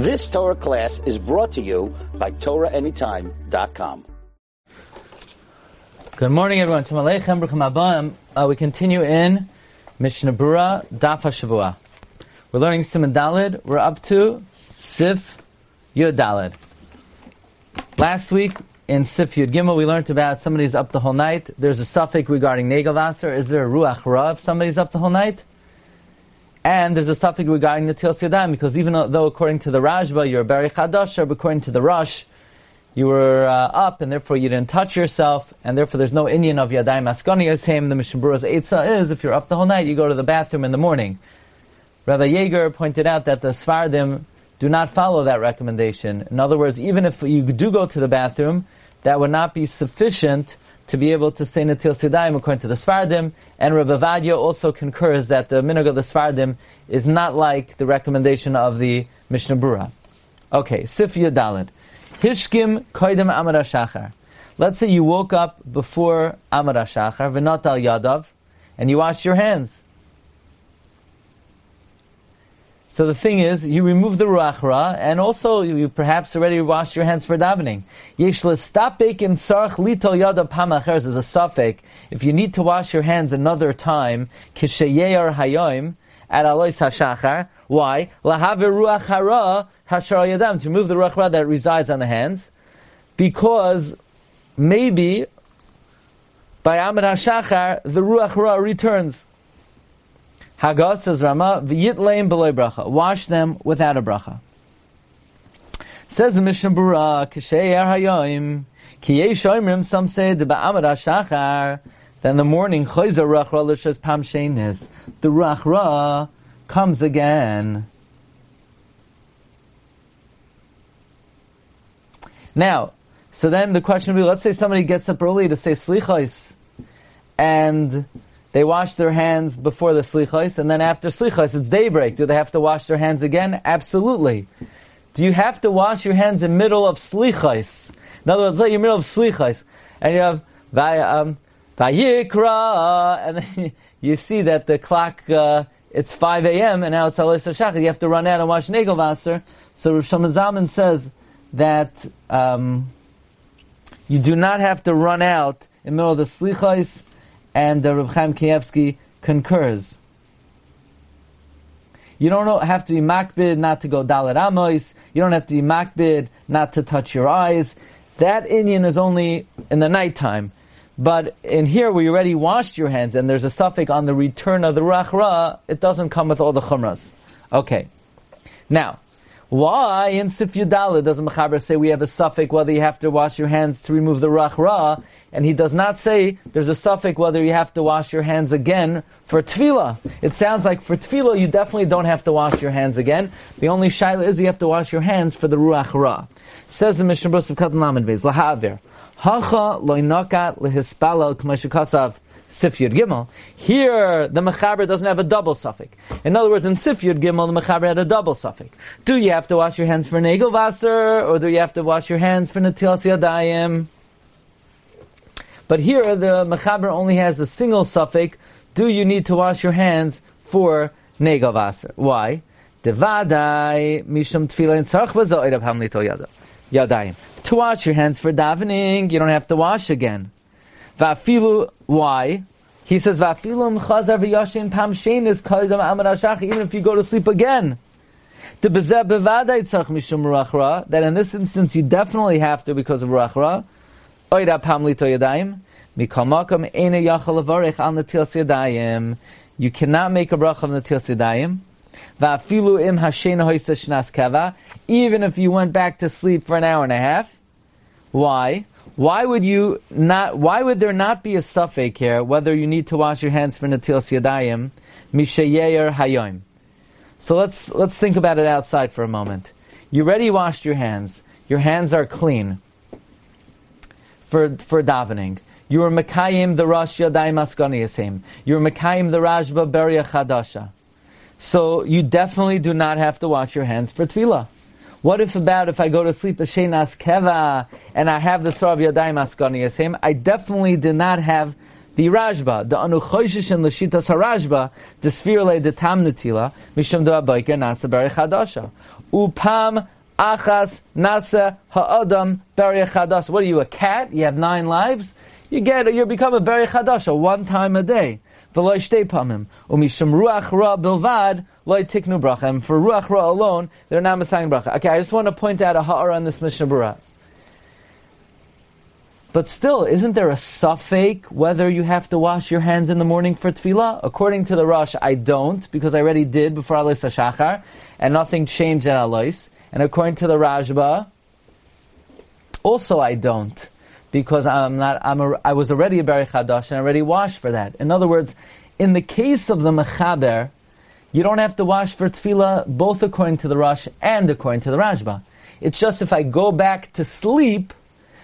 This Torah class is brought to you by TorahAnytime.com. Good morning, everyone. Uh, we continue in Mishnah Berurah, Daf HaShavua. We're learning Siman Dalid. We're up to Sif Yud Dalid. Last week in Sif Yud Gimel, we learned about somebody's up the whole night. There's a suffix regarding Negavaser. Is there a Ruach Ra if somebody's up the whole night? And there's a suffix regarding the Til Yadayim, because even though according to the Rashba you're Chadasha, but according to the Rush, you were uh, up and therefore you didn't touch yourself, and therefore there's no Indian of Yadayim Askani same. The Mishnah Berurah's Eitzah is if you're up the whole night, you go to the bathroom in the morning. Rabbi Yeager pointed out that the Svardim do not follow that recommendation. In other words, even if you do go to the bathroom, that would not be sufficient to be able to say Natil Sidaim according to the Svardim, and Rabbi Ovadia also concurs that the minhag of the Svardim is not like the recommendation of the Mishnah Berurah. Okay, Sif Yudalid. Hishkim Koidim Amar Shachar. Let's say you woke up before Amar Shachar, V'nat al Yadav, and you washed your hands. So the thing is, you remove the ruach ra, and also you perhaps already washed your hands for davening. Yesh l'stapek im tzarch lito yada pamacheres is a suffix. If you need to wash your hands another time, kishayeyar hayoim, at alois hashachar. Why? Lahave ruach hara to remove the ruach ra that resides on the hands. Because maybe by Amid HaShachar, the ruach ra returns. Haggah says Rama, v'yitleim beloy bracha. Wash them without a bracha. Says the Mishnah Berurah, k'shei er hayoim, ki yesh some say, the ba'amad ha'shachar, then the morning, choyza ruach ra l'shes pam shenis. The ruach ra comes again. Now, so then the question would be, let's say somebody gets up early to say slichos, and they wash their hands before the slichos, and then after slichos, it's daybreak. Do they have to wash their hands again? Absolutely. Do you have to wash your hands in middle of slichos? In other words, like you're middle of slichos, and you have um, vayikra, and then you see that the clock, uh, it's 5 a.m., and now it's alis hashachar. You have to run out and wash negel So Rav Shlomo says that um, you do not have to run out in the middle of the slichos and the Reb Chaim Kanievsky concurs. You don't have to be makbid not to go dalit amos. You don't have to be makbid not to touch your eyes. That Indian is only in the nighttime. But in here, we already washed your hands, and there's a suffix on the return of the rachra, it doesn't come with all the chumras. Okay. Now, why in Sif Yudala does Mechaber say we have a suffix whether you have to wash your hands to remove the rachra? and he does not say there's a suffix whether you have to wash your hands again for tefillah. It sounds like for tefillah you definitely don't have to wash your hands again. The only shaila is you have to wash your hands for the ruach ra. Says the Mishnah Berurah of Katan Lamed Beis Lahavir Hacha loinakat lehispalal k'mashikasav. Sifyud Gimel. Here, the Mechaber doesn't have a double suffix. In other words, in Sifyud Gimel, the Mechaber had a double suffix. Do you have to wash your hands for Nagelvasser, or do you have to wash your hands for Natilas Yadayim? But here the Mechaber only has a single suffix. Do you need to wash your hands for Negavaser? Why? Devadai mishum yadayim. To wash your hands for davening, you don't have to wash again. Vafilu, why? He says, Vafilu mchazar v'yashin pam shenis kaidam amar even if you go to sleep again. That in this instance you definitely have to because of ruachra. Oida pamlito yadayim. Mikal makam ene yachal avarech al natil yadayim. You cannot make a bracha of natil yadayim. Va'afilu im hashena hoysa shnas kava. Even if you went back to sleep for an hour and a half. Why? Why would you not? Why would there not be a suffix here? Whether you need to wash your hands for natil yadayim, mishayeir hayom. So let's let's think about it outside for a moment. You already washed your hands. Your hands are clean for, for davening. You are Mekayim the Rosh Yadayim Askani You are Mekayim the Rashba Beria Chadasha. So you definitely do not have to wash your hands for tefillah. What if about if I go to sleep a shenas keva and I have the Sarav Yadayim Askani I definitely did not have the Rajba, the Anu Choishish and Lashitas HaRashba, the Sphirle de Tam Netila, Mishum de Abayka Nasa Beri Chadasha. upam achas nasa ha'adam beri chadash. What are you, a cat? You have nine lives? You get, you become a beri chadash, one time a day. V'loy shtei pamim. Umishum ruach ra bilvad, loy tiknu bracha. And for ruach ra alone, they're not messiah bracha. Okay, I just want to point out a ha'ara on this Mishnah Berurah. But still, isn't there a suffix whether you have to wash your hands in the morning for tefillah? According to the Rosh, I don't, because I already did before Alois HaShachar, and nothing changed at Alois. And according to the Rajba, also I don't, because I'm not, I'm a, I was already a Beri Chadash and I already washed for that. In other words, in the case of the Mechaber, you don't have to wash for tefillah both according to the Rush and according to the Rashba. It's just if I go back to sleep,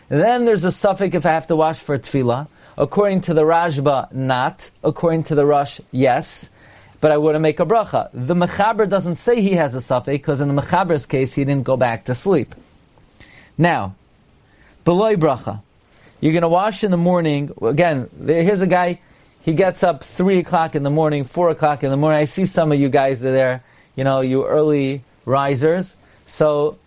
then there's a suffix if I have to wash for tefillah. According to the Rashba, not. According to the Rush, yes. But I wouldn't make a bracha. The Mechaber doesn't say he has a suffix, because in the Mechaber's case, he didn't go back to sleep. Now, below bracha. You're going to wash in the morning. Again, here's a guy, he gets up 3 o'clock in the morning, 4 o'clock in the morning. I see some of you guys that are there, you know, you early risers. So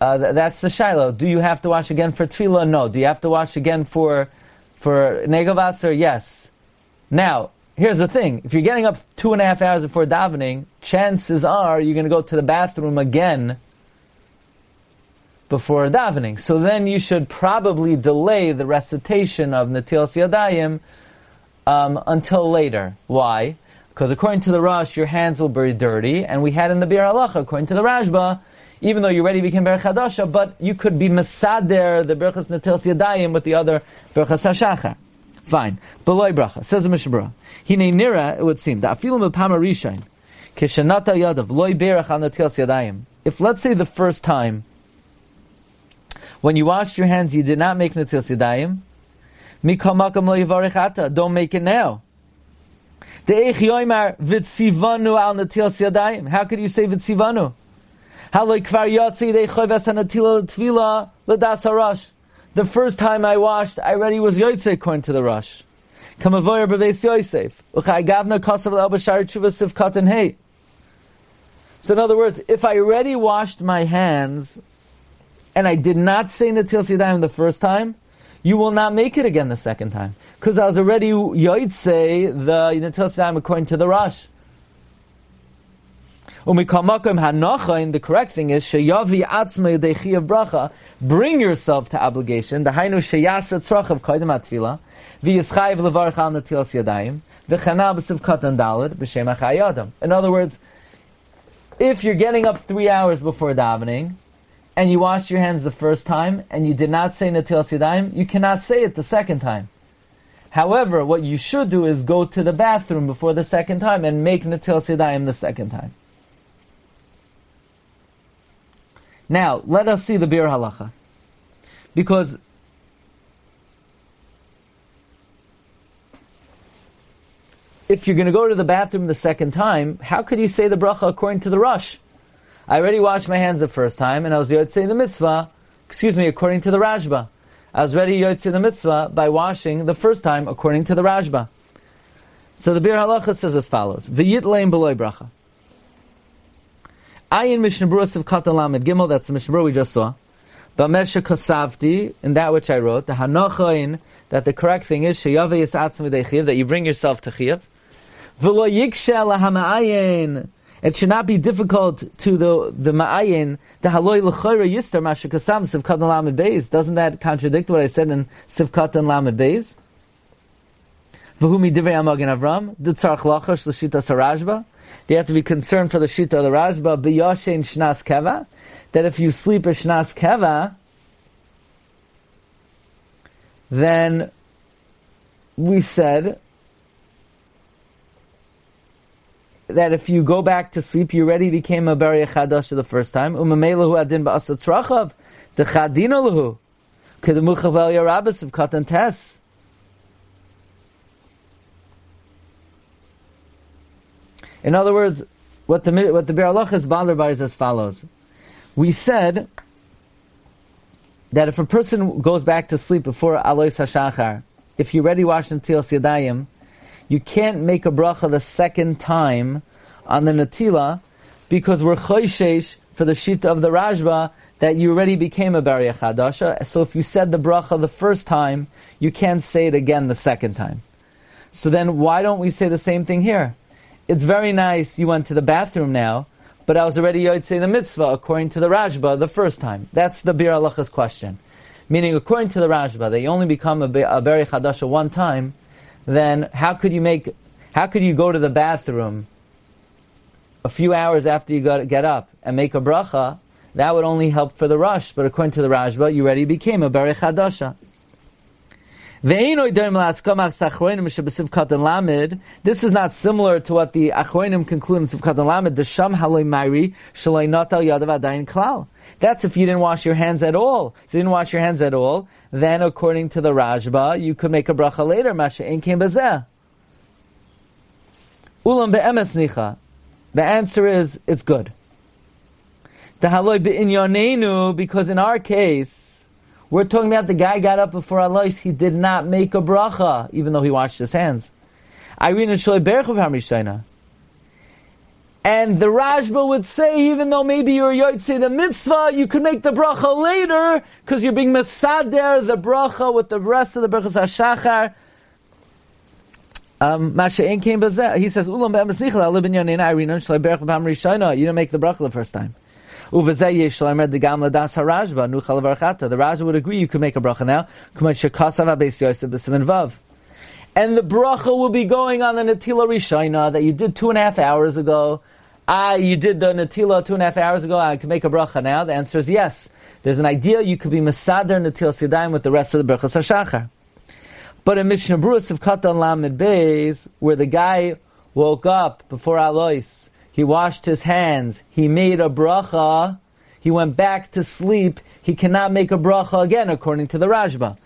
uh, th- that's the Shiloh. Do you have to wash again for tefillah? No. Do you have to wash again for for negavasser? Yes. Now, here's the thing: if you're getting up two and a half hours before davening, chances are you're going to go to the bathroom again before davening. So then you should probably delay the recitation of Natilas Yadayim um, until later. Why? Because according to the Rosh, your hands will be dirty, and we had in the Bir Halacha, according to the Rashba, even though you already became Berach Hadasha, but you could be Masader, the Berachas Natilas Yadayim, with the other Berachas HaShachar. Fine. Beloy bracha. Says the Mishnah Berurah. Hine nira, it would seem, that afilim b'pama rishain, kishanata yadav, loy berach al natilas yadayim. If let's say the first time, when you washed your hands, you did not make natilas yadayim, mikol makam lo yivarech don't make it now. The eich yoimar al natilas yadayim. How could you say v'tzivanu? The first time I washed, I already was Yoitze according to the rush. Kamavoyer bebeis Yosef. Uchai kosav l'elbashar tshuva katan hey. So in other words, if I already washed my hands, and I did not say Natil Yadayim the first time, you will not make it again the second time. Because I was already Yoitze, the Natil Yadayim according to the Rosh. The correct thing is sheyavi atzma yedechi of bracha. Bring yourself to obligation. The hainu sheyasa tzrachav koydem atfila v'yischayiv levarach al natilas yadayim v'chana b'sivkat and dalid b'shem achayadam. In other words, if you're getting up three hours before davening and you washed your hands the first time and you did not say natilas yadayim, you cannot say it the second time. However, what you should do is go to the bathroom before the second time and make natilas yadayim the second time. Now, let us see the Bir Halacha. Because if you're going to go to the bathroom the second time, how could you say the bracha according to the rush? I already washed my hands the first time, and I was saying the mitzvah, excuse me, according to the Rashba. I was ready to the mitzvah by washing the first time according to the Rashba. So the Bir Halacha says as follows: V'yit leim beloy bracha. Ayin Mishnah of Katan Lamed Gimel, that's the Mishnah we just saw. Bamesha Kosavti, in that which I wrote, the Hanochain, that the correct thing is, Sheyave Yisatzim Chiv, that you bring yourself to Chiv. V'lo Yikshel Hama'ayin, it should not be difficult to the the ma'ayin the haloi l'chayra yister masha kasam sivkat and lamed beis. Doesn't that contradict what I said in sivkat and lamed beis? V'humi divrei amagin avram the tzarch lachash l'shita sarajba. They have to be concerned for the shita of the Rashba, b'yoshein shnas keva, that if you sleep a shnas keva, then we said that if you go back to sleep, you already became a bari chadash the first time. Umamela adin ba'asat tzrachav, the chadina lahu, kedemuchav el yarabas of katan tes. In other words, what the what the Beralach is bothered by is as follows. We said that if a person goes back to sleep before Alois Hashachar, if you already washed until Yadayim, you can't make a bracha the second time on the Natila because we're choishesh for the Shita of the Rajba that you already became a Bariya Chadasha. So if you said the bracha the first time, you can't say it again the second time. So then why don't we say the same thing here? It's very nice you went to the bathroom now, but I was already say the mitzvah according to the Rajba the first time. That's the Bir Halacha's question. Meaning, according to the Rajba, you only become a, a Bari Chadasha one time, then how could you make, how could you go to the bathroom a few hours after you got, get up and make a bracha? That would only help for the rush, but according to the Rajba, you already became a Bari Chadasha. This is not similar to what the Achroinim conclude in Sivkat and Lamed. The Sham Haloi Mairi Yadav. That's if you didn't wash your hands at all. So you didn't wash your hands at all, then according to the Rajba, you could make a bracha later. Masha Ein Bazeh. Ulam Be'emes Nicha. The answer is, it's good. The Haloi Be'inyanenu, because in our case, we're talking about the guy got up before Allah, he did not make a bracha, even though he washed his hands. And the Rajba would say, even though maybe you're say the mitzvah, you could make the bracha later, because you're being mesader the bracha with the rest of the brachas hashachar. Um, he says. You didn't make the bracha the first time. The Rajba would agree you could make a bracha now. And the bracha will be going on the Natila Rishayna that you did two and a half hours ago. Ah, you did the Natila two and a half hours ago. I can make a bracha now. The answer is yes. There's an idea you could be Masadar Natila Sidaim with the rest of the brachas Hashachar. But in Mishnah Berurah of Katan Lamed Beis, where the guy woke up before Alois, he washed his hands, he made a bracha, he went back to sleep, he cannot make a bracha again according to the Rajba.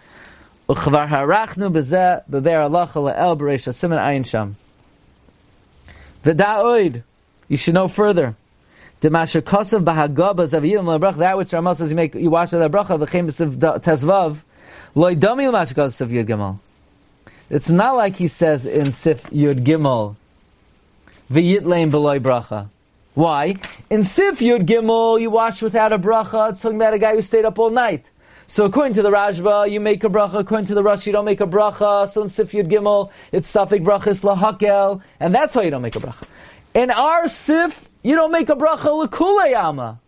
You should know further. That which Ramal says you make you wash that bracha. It's not like he says in Sif Yud Gimel V'yitlein bracha. Why? In Sif Yud Gimel, you wash without a bracha. It's talking about a guy who stayed up all night. So according to the Rajba, you make a bracha. According to the Rush, you don't make a bracha. So in Sif Yud Gimel, it's Safik brachas lahakel, and that's why you don't make a bracha. In our Sif, you don't make a bracha lekulei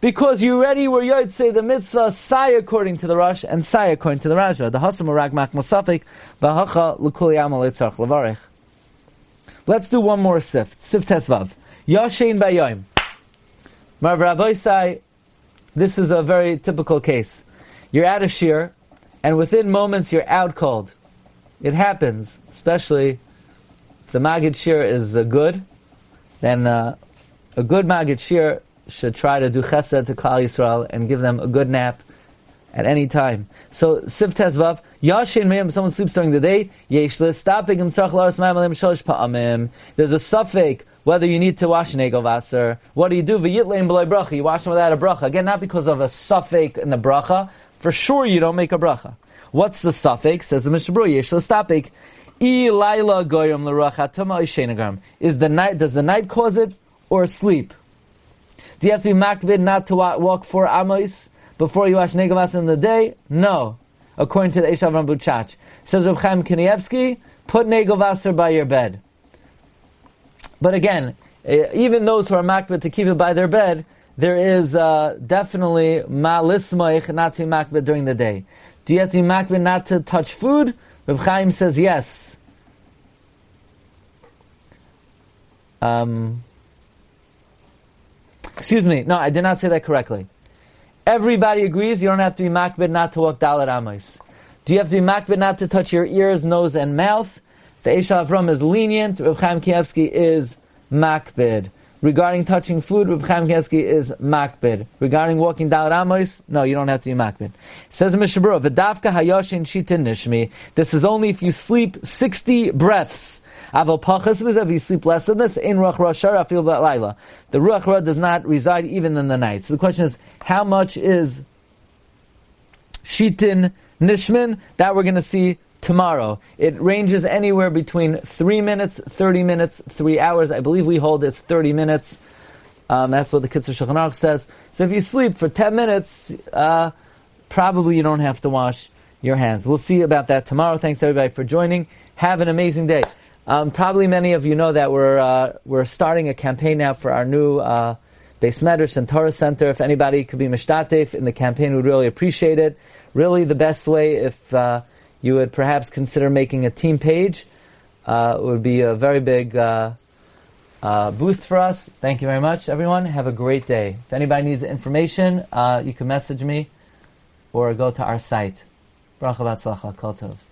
Because you already were say the mitzvah sai according to the Rush and sai according to the Rajba. The hasam rag mak masafik v'hacha lekulei ama leitzarch levarich. Let's do one more sift. Sift Tesvav. Yashin Bayoim. Marv Rabbi this is a very typical case. You're at a shear, and within moments you're out cold. It happens, especially if the Magid shear is uh, good, then uh, a good Magid shear should try to do chesed to Klal Yisrael and give them a good nap at any time. So Siv Tezvav, Yashin Miriam, someone sleeps during the day, Yesh stopping him Pa'amim. There's a suffix whether you need to wash an egel vaser. What do you do? V'yitlein b'loy bracha. You wash them without a bracha. Again, not because of a suffix in the bracha. For sure you don't make a bracha. What's the suffix? Says the Mishnah Berurah, Yesh l'rachatama Is the night, does the night cause it, or sleep? Do you have to be makbid not to walk four amos? Before you wash Negavas in the day? No. According to the Eshav Rambuchach. Says Reb Chaim Kanievsky, put Negavaser by your bed. But again, eh, even those who are makbet to keep it by their bed, there is uh, definitely malismoich not to be during the day. Do you have to be makbet not to touch food? Reb Chaim says yes. Um, excuse me, no, I did not say that correctly. Everybody agrees you don't have to be makbid not to walk dalat amos. Do you have to be makbid not to touch your ears, nose, and mouth? The Esha Avram is lenient. Reb Chaim Kanievsky is makbid. Regarding touching food, Reb Chaim Kanievsky is makbid. Regarding walking dalat amos, no, you don't have to be makbid. Says Mishnah Berurah, "V'davka hayoshin shitin nishmi." This is only if you sleep sixty breaths. If you sleep less than this, in ruach rashar afil laila. The ruach ra does not reside even in the night. So the question is, how much is shitin nishmin? That we're going to see tomorrow. It ranges anywhere between three minutes, thirty minutes, three hours. I believe we hold it's thirty minutes. Um, that's what the Kitzur Shulchan says. So if you sleep for 10 minutes, uh, probably you don't have to wash your hands. We'll see about that tomorrow. Thanks everybody for joining. Have an amazing day. Um, probably many of you know that we're uh, we're starting a campaign now for our new uh, Beis Medrash and Torah Center. If anybody could be mishtatif in the campaign, we'd really appreciate it. Really, the best way if uh, you would perhaps consider making a team page uh, would be a very big uh, uh, boost for us. Thank you very much, everyone. Have a great day. If anybody needs information, uh, you can message me or go to our site. Bracha kol tov.